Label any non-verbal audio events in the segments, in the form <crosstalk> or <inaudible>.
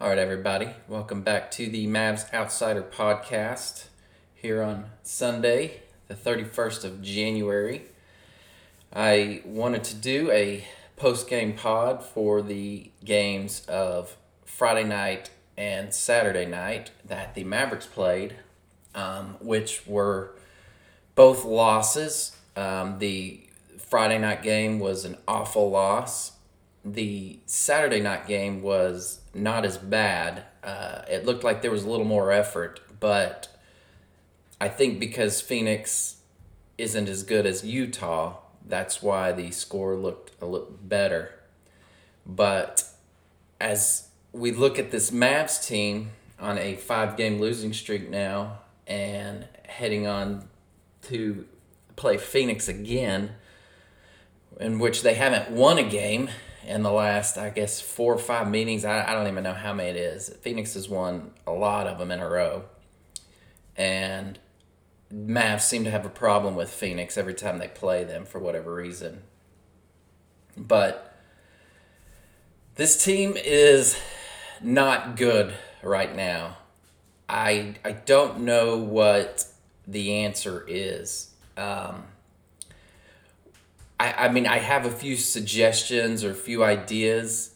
All right, everybody, welcome back to the Mavs Outsider podcast here on Sunday, the 31st of January. I wanted to do a post game pod for the games of Friday night and Saturday night that the Mavericks played, um, which were both losses. Um, the Friday night game was an awful loss. The Saturday night game was not as bad. Uh, it looked like there was a little more effort, but I think because Phoenix isn't as good as Utah, that's why the score looked a little better. But as we look at this Mavs team on a five game losing streak now and heading on to play Phoenix again, in which they haven't won a game in the last, I guess, four or five meetings. I, I don't even know how many it is. Phoenix has won a lot of them in a row. And Mavs seem to have a problem with Phoenix every time they play them for whatever reason. But this team is not good right now. I I don't know what the answer is. Um, I, I mean, I have a few suggestions or a few ideas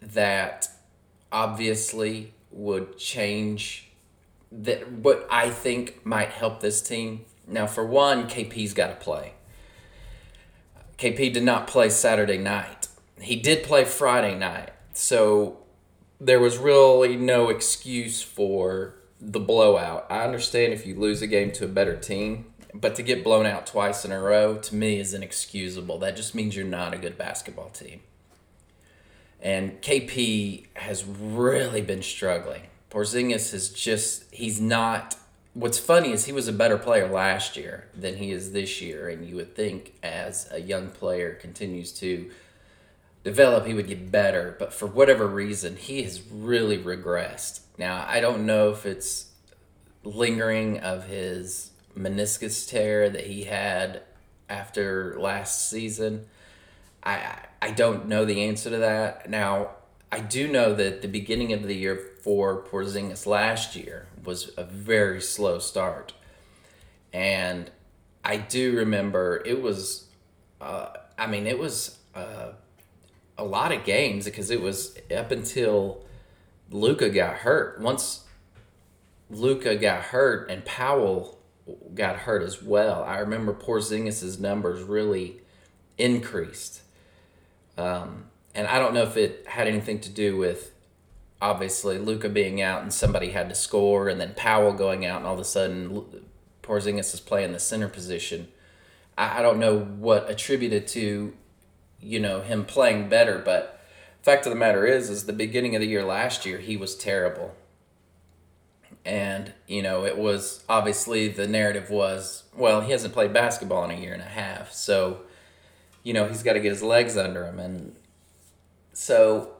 that obviously would change that what I think might help this team. Now, for one, KP's got to play. KP did not play Saturday night. He did play Friday night. So there was really no excuse for the blowout. I understand if you lose a game to a better team, but to get blown out twice in a row to me is inexcusable. That just means you're not a good basketball team. And KP has really been struggling. Porzingis is just he's not what's funny is he was a better player last year than he is this year and you would think as a young player continues to develop he would get better but for whatever reason he has really regressed now i don't know if it's lingering of his meniscus tear that he had after last season. I I don't know the answer to that. Now, I do know that the beginning of the year for Porzingis last year was a very slow start. And I do remember it was uh, I mean, it was uh, a lot of games because it was up until Luka got hurt. Once Luka got hurt and Powell got hurt as well. I remember Porzingis's numbers really increased. Um, and I don't know if it had anything to do with obviously Luka being out and somebody had to score, and then Powell going out, and all of a sudden Porzingis is playing the center position. I, I don't know what attributed to, you know, him playing better, but fact of the matter is, is the beginning of the year last year he was terrible and you know it was obviously the narrative was well he hasn't played basketball in a year and a half so you know he's got to get his legs under him and so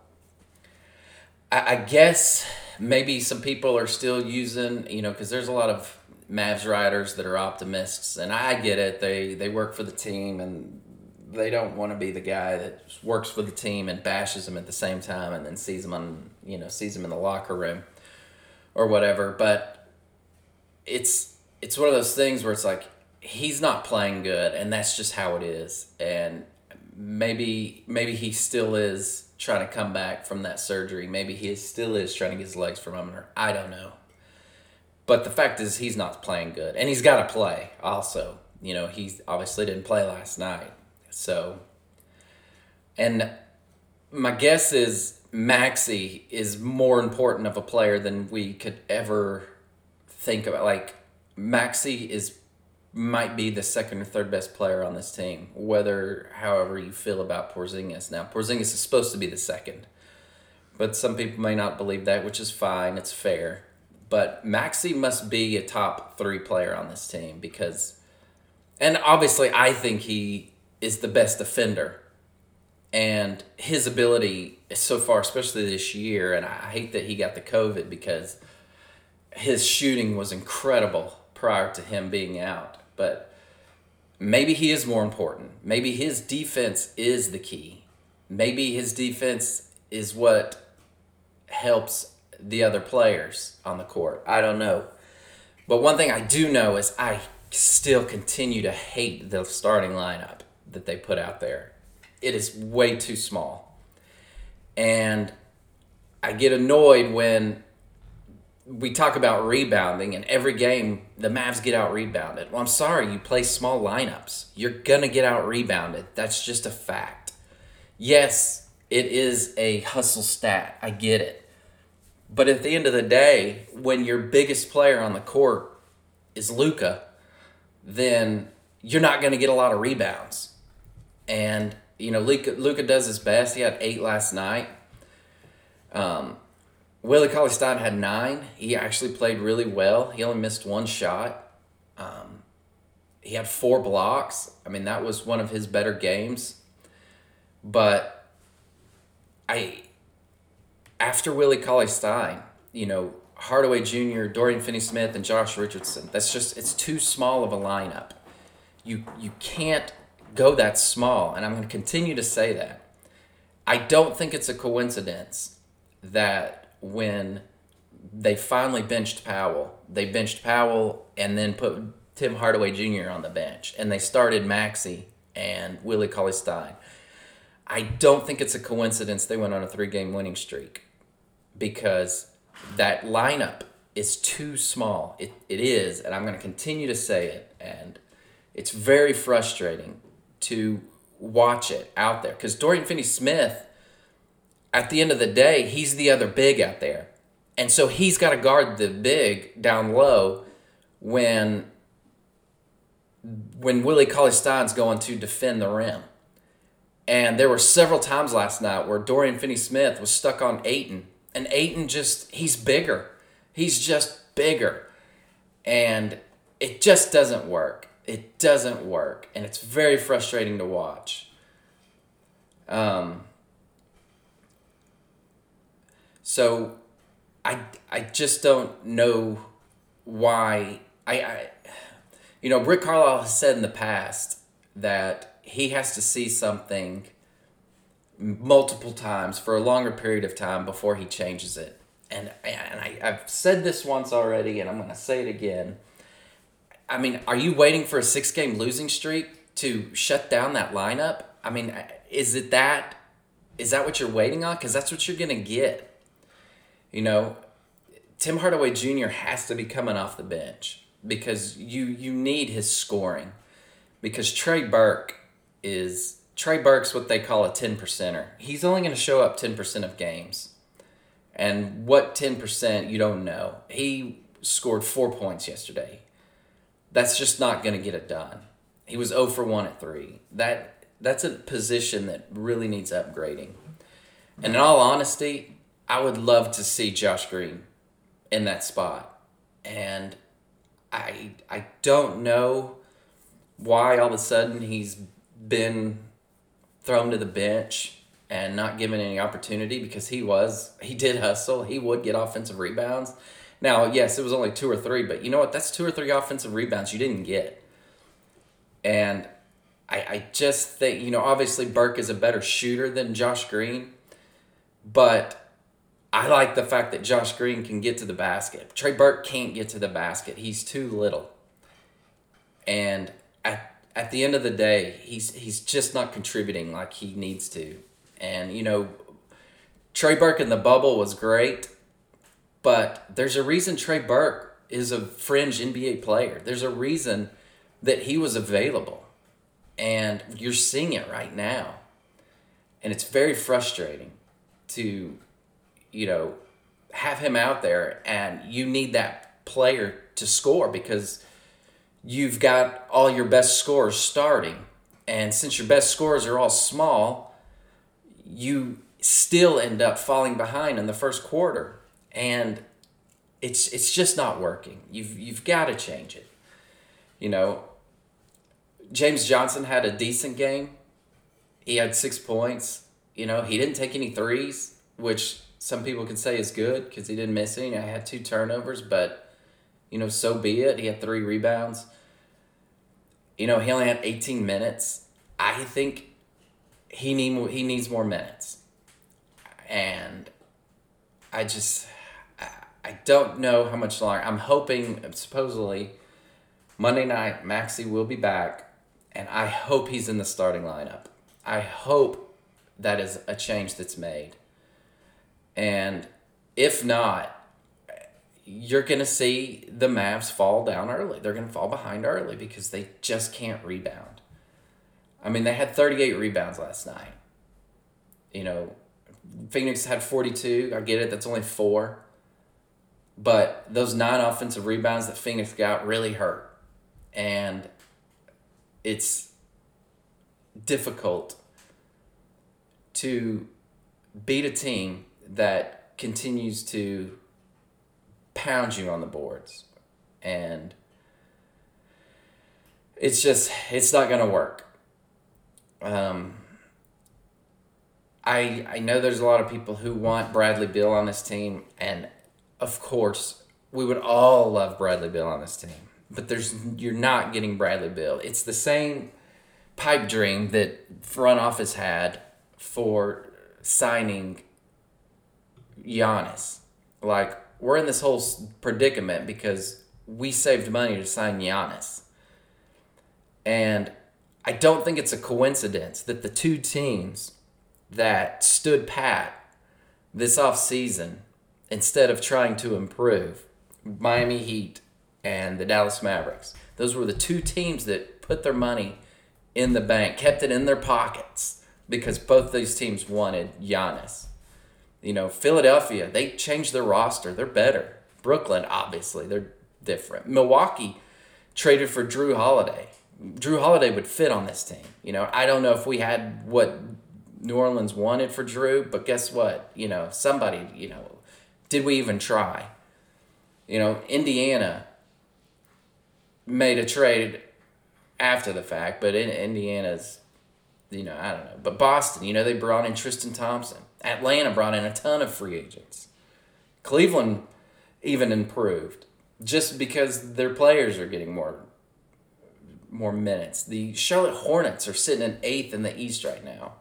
I, I guess maybe some people are still using you know because there's a lot of Mavs riders that are optimists and I get it they they work for the team and they don't want to be the guy that works for the team and bashes them at the same time and then sees them on you know sees them in the locker room or whatever. But it's it's one of those things where it's like he's not playing good, and that's just how it is. And maybe maybe he still is trying to come back from that surgery. Maybe he still is trying to get his legs from under. I don't know. But the fact is, he's not playing good, and he's got to play. Also, you know, he obviously didn't play last night, so. And my guess is Maxi is more important of a player than we could ever think about. Like Maxi is might be the second or third best player on this team, whether however you feel about Porzingis. Now Porzingis is supposed to be the second, but some people may not believe that, which is fine. It's fair. But Maxi must be a top three player on this team because, and obviously, I think he is the best defender and his ability so far, especially this year, and I hate that he got the COVID because his shooting was incredible prior to him being out. But maybe he is more important. Maybe his defense is the key. Maybe his defense is what helps the other players on the court. I don't know. But one thing I do know is I still continue to hate the starting lineup that they put out there. It is way too small. And I get annoyed when we talk about rebounding and every game the Mavs get out rebounded. Well, I'm sorry, you play small lineups. You're to get out rebounded. That's just a fact. Yes, it is a hustle stat. I get it. But at the end of the day, when your biggest player on the court is Luka, then you're not to get a lot of rebounds. And you know, Luca, Luka does his best. He had eight last night. Um, Willie Cauley Stein had nine. He actually played really well. He only missed one shot. Um, he had four blocks. I mean, that was one of his better games. But I, after Willie Cauley Stein, you know, Hardaway Jr., Dorian Finney-Smith, and Josh Richardson. That's just it's too small of a lineup. You you can't go that small, and I'm going to continue to say that. I don't think it's a coincidence that when they finally benched Powell, they benched Powell and then put Tim Hardaway Jr. on the bench, and they started Maxi and Willie Cauley Stein. I don't think it's a coincidence they went on a three game winning streak because that lineup is too small. It, it is, and I'm going to continue to say it. And it's very frustrating to watch it out there because Dorian Finney Smith, at the end of the day, he's the other big out there. And so he's got to guard the big down low when when Willie Cauley Stein's going to defend the rim. And there were several times last night where Dorian Finney Smith was stuck on Ayton. And Ayton just, he's bigger. He's just bigger. And it just doesn't work. It doesn't work, and it's very frustrating to watch. Um, so, I I just don't know why I, I you know Rick Carlisle has said in the past that he has to see something multiple times for a longer period of time before he changes it. And, and I, I've said this once already, and I'm going to say it again. I mean, are you waiting for a six game losing streak to shut down that lineup? I mean, is it that? Is that what you're waiting on? Because that's what you're going to get. You know, Tim Hardaway Jr. has to be coming off the bench because you you need his scoring. Because Trey Burke is Trey Burke's what they call a ten percenter. He's only going to show up ten percent of games, and what ten percent you don't know. He scored four points yesterday that's just not going to get it done. He was 0 for 1 at 3. That that's a position that really needs upgrading. And in all honesty, I would love to see Josh Green in that spot. And I I don't know why all of a sudden he's been thrown to the bench and not given any opportunity because he was he did hustle. He would get offensive rebounds. Now, yes, it was only two or three, but you know what? That's two or three offensive rebounds you didn't get. And I, I just think, you know, obviously Burke is a better shooter than Josh Green, but I like the fact that Josh Green can get to the basket. Trey Burke can't get to the basket. He's too little. And at, at the end of the day, he's he's just not contributing like he needs to. And you know, Trey Burke in the bubble was great, but there's a reason Trey Burke is a fringe NBA player. There's a reason that he was available. And you're seeing it right now. And it's very frustrating to, you know, have him out there and you need that player to score because you've got all your best scorers starting. And since your best scorers are all small, you still end up falling behind in the first quarter and it's it's just not working. You've you've got to change it. You know, James Johnson had a decent game. He had six points. You know, he didn't take any threes, which some people could say is good because he didn't miss any. I had two turnovers, but you know, so be it. He had three rebounds. You know, he only had 18 minutes. I think he need he needs more minutes. And I just I don't know how much longer. I'm hoping, supposedly, Monday night, Maxi will be back, and I hope he's in the starting lineup. I hope that is a change that's made. And if not, you're going to see the Mavs fall down early. They're going to fall behind early because they just can't rebound. I mean, they had 38 rebounds last night. You know, Phoenix had 42. I get it, that's only four. But those nine offensive rebounds that Phoenix got really hurt. And it's difficult to beat a team that continues to pound you on the boards. And it's just, it's not going to work. Um, I I know there's a lot of people who want Bradley Beal on this team, and of course we would all love Bradley Beal on this team. But there's you're not getting Bradley Beal. It's the same pipe dream that front office had for signing Giannis. Like we're in this whole predicament because we saved money to sign Giannis. And I don't think it's a coincidence that the two teams that stood pat this off season instead of trying to improve Miami Heat and the Dallas Mavericks. Those were the two teams that put their money in the bank, kept it in their pockets because both these teams wanted Giannis. You know, Philadelphia, they changed their roster. They're better. Brooklyn, obviously, they're different. Milwaukee traded for Jrue Holiday. Jrue Holiday would fit on this team. You know, I don't know if we had what New Orleans wanted for Jrue, but guess what? You know, somebody, you know, did we even try? You know, Indiana made a trade after the fact, but in Indiana's, you know, I don't know. But Boston, you know, they brought in Tristan Thompson. Atlanta brought in a ton of free agents. Cleveland even improved just because their players are getting more more minutes. The Charlotte Hornets are sitting in eighth in the East right now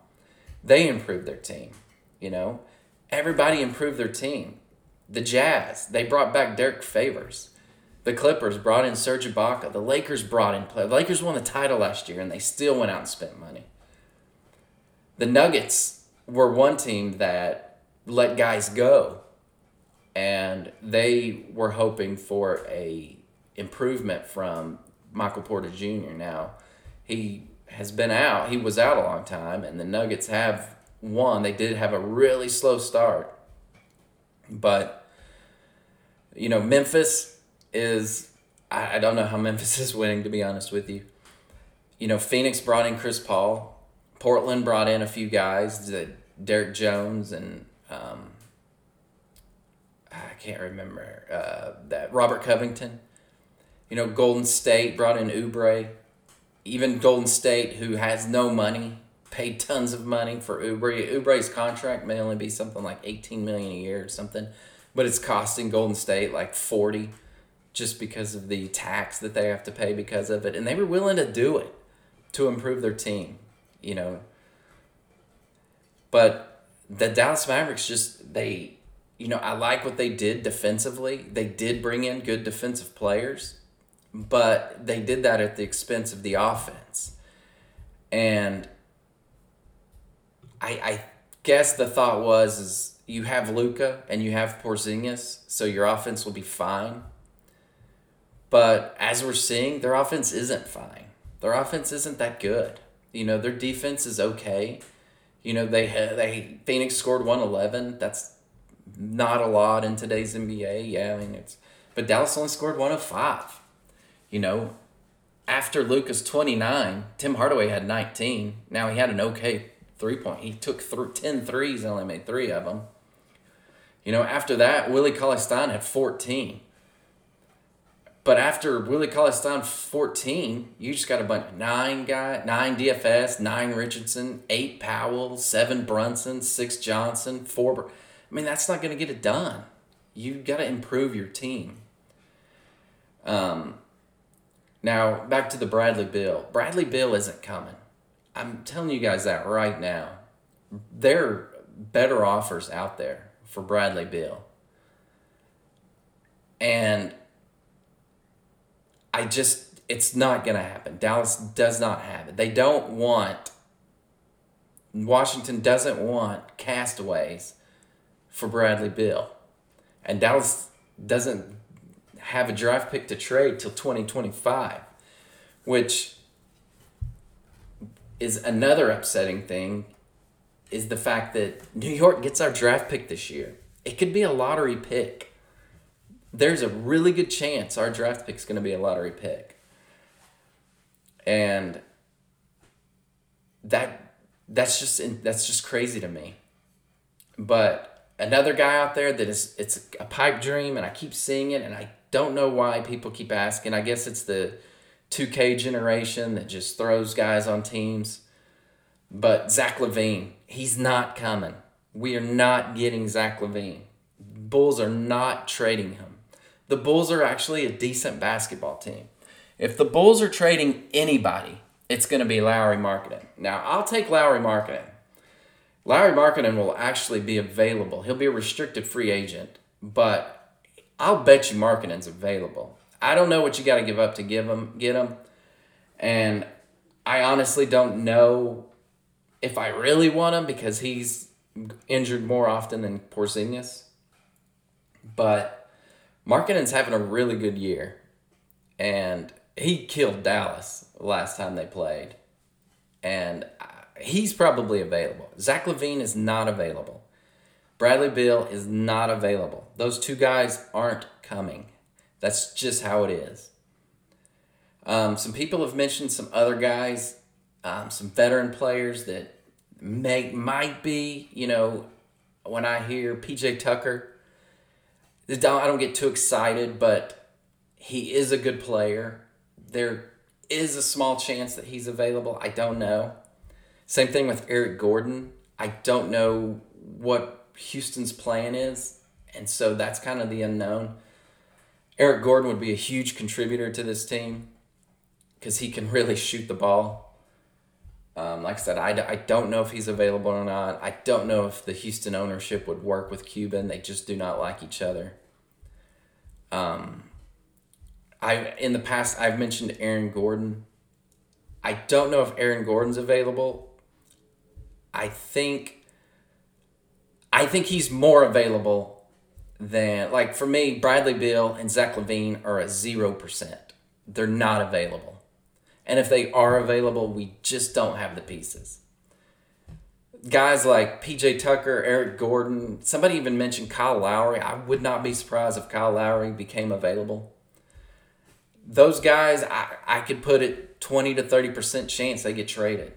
they improved their team. You know, everybody improved their team. The Jazz, they brought back Derrick Favors. The Clippers brought in Serge Ibaka. The Lakers brought in play. The Lakers won the title last year, and they still went out and spent money. The Nuggets were one team that let guys go, and they were hoping for a improvement from Michael Porter Jr. Now, he has been out. He was out a long time, and the Nuggets have won. They did have a really slow start, but you know Memphis is. I, I don't know how <laughs> Memphis is winning, to be honest with you. You know, Phoenix brought in Chris Paul. Portland brought in a few guys, the Derrick Jones and um, I can't remember uh, that Robert Covington. You know, Golden State brought in Oubre even Golden State, who has no money, paid tons of money for Oubre. Oubre's contract may only be something like eighteen million a year or something, but it's costing Golden State like forty, just because of the tax that they have to pay because of it, and they were willing to do it to improve their team, you know. But the Dallas Mavericks just they, you know, I like what they did defensively. They did bring in good defensive players but they did that at the expense of the offense. And I, I guess the thought was is you have Luka and you have Porzingis, so your offense will be fine. But as we're seeing, their offense isn't fine. Their offense isn't that good. You know, their defense is okay. You know, they they Phoenix scored 111. That's not a lot in today's NBA. Yeah, I mean it's but Dallas only scored 105. You know, after Luka's 29, Tim Hardaway had 19. Now he had an okay three point. He took th- 10 threes and only made three of them. You know, after that, Willie Cauley Stein had 14. But after Willie Cauley Stein 14, you just got a bunch nine guy, nine DFS, nine Richardson, eight Powell, seven Brunson, six Johnson, four. I mean, that's not going to get it done. You've got to improve your team. Um, now, back to the Bradley Beal. Bradley Beal isn't coming. I'm telling you guys that right now. There are better offers out there for Bradley Beal. And I just, it's not going to happen. Dallas does not have it. They don't want, Washington doesn't want castaways for Bradley Beal. And Dallas doesn't have a draft pick to trade till 2025, which is another upsetting thing is the fact that New York gets our draft pick this year. It could be a lottery pick. There's a really good chance our draft pick is going to be a lottery pick. And that that's just that's just crazy to me. But another guy out there that is it's a pipe dream and I keep seeing it and I don't know why people keep asking. I guess it's the 2K generation that just throws guys on teams. But Zach LaVine, he's not coming. We are not getting Zach LaVine. Bulls are not trading him. The Bulls are actually a decent basketball team. If the Bulls are trading anybody, it's going to be Lauri Markkanen. Now, I'll take Lauri Markkanen. Lauri Markkanen will actually be available. He'll be a restricted free agent, but I'll bet you Markkanen's available. I don't know what you got to give up to give him, get him, and I honestly don't know if I really want him because he's injured more often than Porzingis. But Markkanen's having a really good year, and he killed Dallas last time they played, and he's probably available. Zach LaVine is not available. Bradley Beal is not available. Those two guys aren't coming. That's just how it is. Um, some people have mentioned some other guys, um, some veteran players that may might be. You know, when I hear PJ Tucker, I don't get too excited, but he is a good player. There is a small chance that he's available. I don't know. Same thing with Eric Gordon. I don't know what Houston's plan is, and so that's kind of the unknown. Eric Gordon would be a huge contributor to this team because he can really shoot the ball. Um, like I said, I, I don't know if he's available or not. I don't know if the Houston ownership would work with Cuban. They just do not like each other. Um, I in the past I've mentioned Aaron Gordon. I don't know if Aaron Gordon's available. I think I think he's more available than like for me, Bradley Beal and Zach LaVine are a zero percent. They're not available. And if they are available, we just don't have the pieces. Guys like PJ Tucker, Eric Gordon, somebody even mentioned Kyle Lowry. I would not be surprised if Kyle Lowry became available. Those guys, I, I could put it 20 to 30% chance they get traded.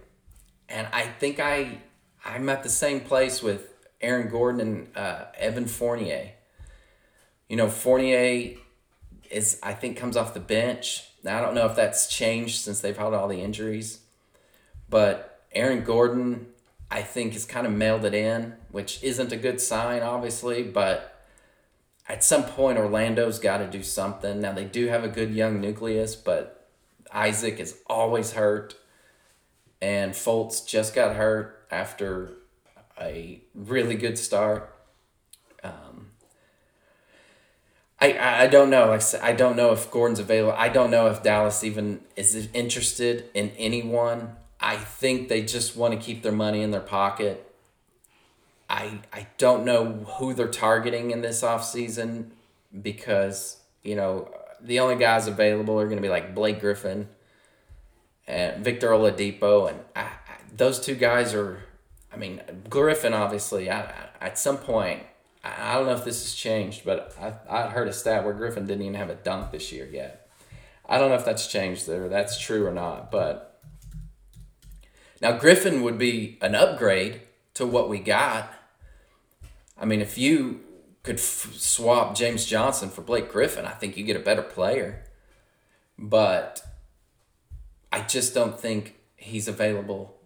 And I think I I'm at the same place with Aaron Gordon and uh, Evan Fournier. You know, Fournier is I think comes off the bench. Now I don't know if that's changed since they've had all the injuries, but Aaron Gordon I think has kind of mailed it in, which isn't a good sign, obviously, but at some point Orlando's got to do something. Now they do have a good young nucleus, but Isaac is always hurt, and Fultz just got hurt after a really good start. I, I don't know. Like I don't know if Gordon's available. I don't know if Dallas even is interested in anyone. I think they just want to keep their money in their pocket. I I don't know who they're targeting in this offseason because, you know, the only guys available are going to be like Blake Griffin and Victor Oladipo and I, I, those two guys are I mean, Griffin obviously I, at some point I don't know if this has changed, but I I heard a stat where Griffin didn't even have a dunk this year yet. I don't know if that's changed or that's true or not, but now Griffin would be an upgrade to what we got. I mean, if you could f- swap James Johnson for Blake Griffin, I think you get a better player. But I just don't think he's available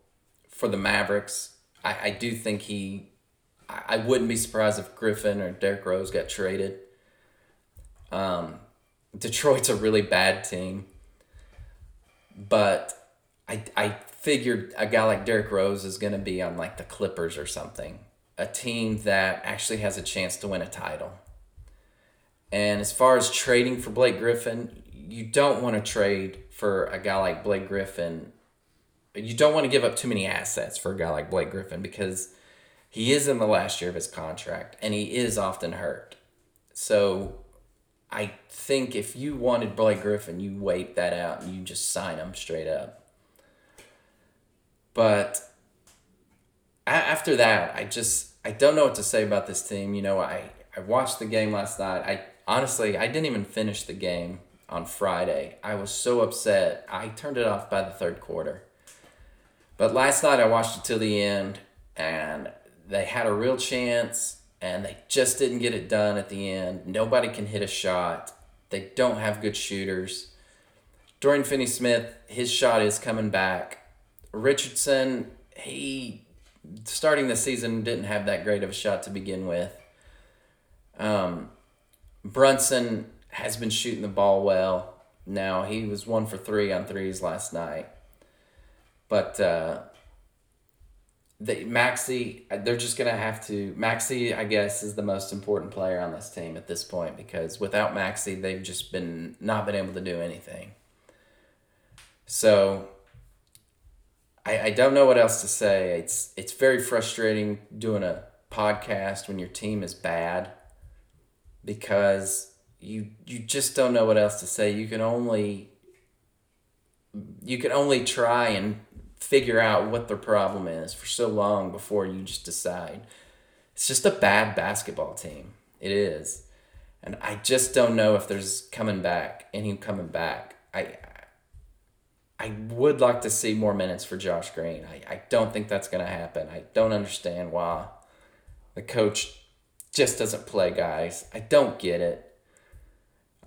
for the Mavericks. I, I do think he I wouldn't be surprised if Griffin or Derrick Rose got traded. Um, Detroit's a really bad team, but I I figured a guy like Derrick Rose is going to be on like the Clippers or something, a team that actually has a chance to win a title. And as far as trading for Blake Griffin, you don't want to trade for a guy like Blake Griffin. You don't want to give up too many assets for a guy like Blake Griffin because he is in the last year of his contract and he is often hurt. So I think if you wanted Blake Griffin, you wait that out and you just sign him straight up. But after that, I just I don't know what to say about this team. You know, I I watched the game last night. I honestly I didn't even finish the game on Friday. I was so upset. I turned it off by the third quarter. But last night I watched it till the end and they had a real chance and they just didn't get it done at the end. Nobody can hit a shot. They don't have good shooters. Dorian Finney Smith, his shot is coming back. Richardson, he starting the season didn't have that great of a shot to begin with. Um, Brunson has been shooting the ball well. Now he was one for three on threes last night, but uh, the Maxi, they're just gonna have to. Maxi, I guess, is the most important player on this team at this point because without Maxi, they've just been not been able to do anything. So I, I don't know what else to say. It's it's very frustrating doing a podcast when your team is bad because you you just don't know what else to say. You can only you can only try and figure out what their problem is for so long before you just decide. It's just a bad basketball team. It is. And I just don't know if there's coming back, any coming back. I I would like to see more minutes for Josh Green. I, I don't think that's to happen. I don't understand why the coach just doesn't play guys. I don't get it.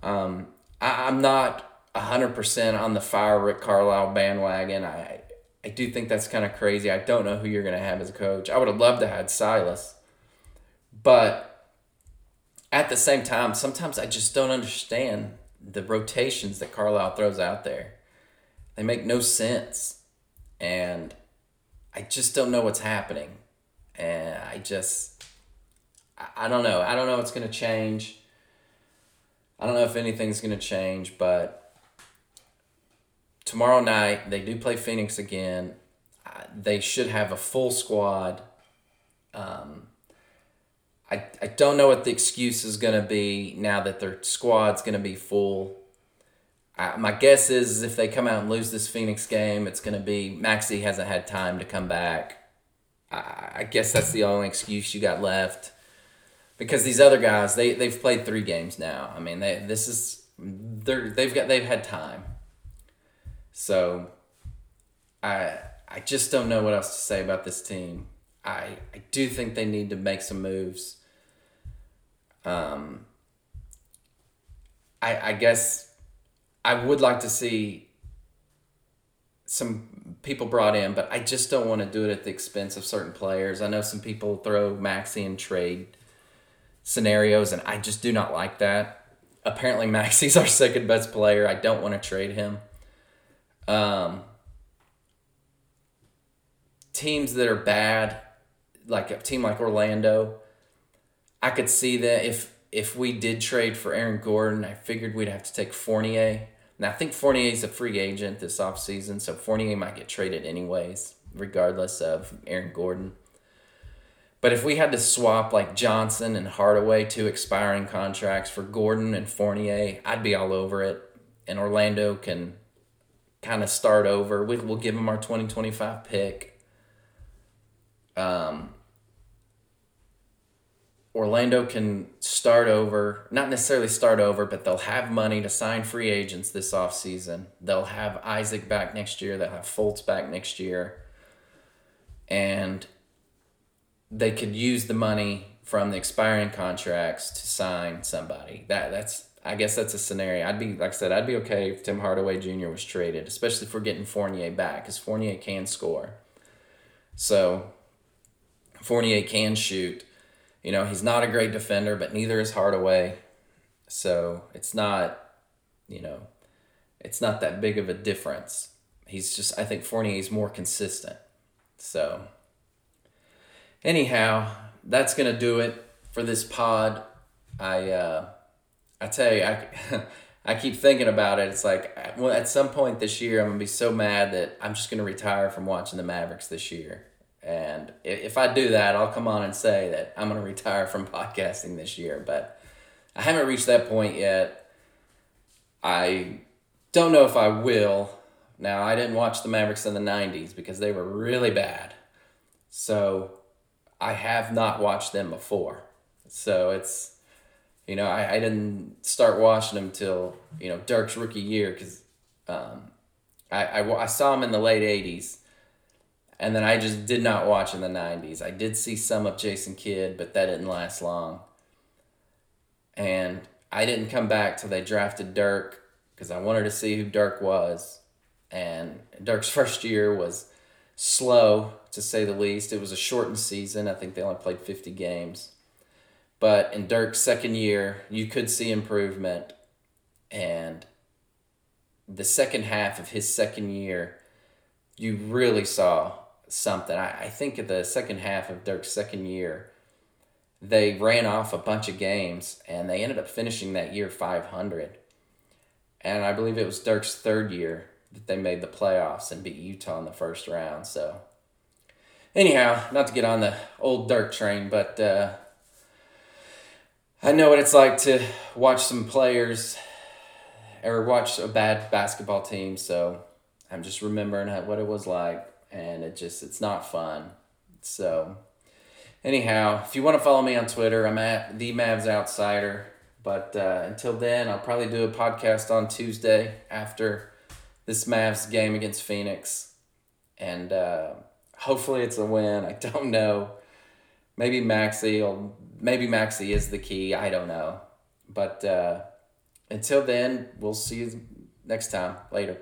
Um, I, I'm not 100% on the fire Rick Carlisle bandwagon. I, I do think that's kind of crazy. I don't know who you're going to have as a coach. I would have loved to have had Silas. But at the same time, sometimes I just don't understand the rotations that Carlisle throws out there they make no sense. And I just don't know what's happening. And I just, I, don't know. I don't know what's going to change. I don't know if anything's going to change, but tomorrow night they do play Phoenix again. They should have a full squad. Um, I, I don't know what the excuse is going to be now that their squad's going to be full. I, my guess is if they come out and lose this Phoenix game, it's going to be Maxi hasn't had time to come back. I, I guess that's the only excuse you got left because these other guys they they've played three games now. I mean they this is they're they've got they've had time. So I I just don't know what else to say about this team. I I do think they need to make some moves. Um I I guess I would like to see some people brought in, but I just don't want to do it at the expense of certain players. I know some people throw Maxi in trade scenarios, and I just do not like that. Apparently, <laughs> Maxi's our second best player. I don't want to trade him. Um, teams that are bad, like a team like Orlando, I could see that if if we did trade for Aaron Gordon, I figured we'd have to take Fournier. Now, I think Fournier is a free agent this offseason, so Fournier might get traded anyways, regardless of Aaron Gordon. But if we had to swap like Johnson and Hardaway, two expiring contracts for Gordon and Fournier, I'd be all over it. And Orlando can kind of start over. We, we'll give them our 2025 pick. Um, Orlando can start over, not necessarily start over, but they'll have money to sign free agents this offseason. They'll have Isaac back next year, they'll have Fultz back next year. And they could use the money from the expiring contracts to sign somebody. That that's I guess that's a scenario. I'd be like I said, I'd be okay if Tim Hardaway Jr. was traded, especially if we're getting Fournier back, because Fournier can score. So Fournier can shoot. You know, he's not a great defender, but neither is Hardaway. So it's not, you know, it's not that big of a difference. He's just, I think Fournier is more consistent. So, anyhow, that's to do it for this pod. I, uh, I tell you, I, <laughs> I keep thinking about it. It's like well, at some point this year, I'm gonna be so mad that I'm just gonna retire from watching the Mavericks this year. And if I do that, I'll come on and say that I'm gonna retire from <laughs> podcasting this year. But I haven't reached that point yet. I don't know if I will. Now, I didn't watch the Mavericks in the 90s because they were really bad. So I have not watched them before. So it's, you know, I, I didn't start watching them till, you know, Dirk's rookie year because um, I, I, I saw him in the late 80s. And then I just did not watch in the 90s. I did see some of Jason Kidd, but that didn't last long. And I didn't come back till they drafted Dirk because I wanted to see who Dirk was. And Dirk's <laughs> first year was slow, to say the least. It was a shortened season. I think they only played 50 games. But in Dirk's second year, you could see improvement. And the second half of his second year, you really saw something. I, I think at the second half of Dirk's second year, they ran off a bunch of games and they ended up finishing that year 500. And I believe it was Dirk's third year that they made the playoffs and beat Utah in the first round. So, anyhow, not to get on the old Dirk train, but uh, I know what it's like to watch some players or watch a bad basketball team. So, I'm just remembering what it was like, and it just it's not fun. So, anyhow, if you want to follow me on Twitter, I'm at the Mavs Outsider. But uh, until then, I'll probably do a podcast on Tuesday after this Mavs game against Phoenix, and uh, hopefully it's a win. <laughs> I don't know. Maybe Maxi, or maybe Maxi is the key. I don't know. But uh, until then, we'll see you next time. Later.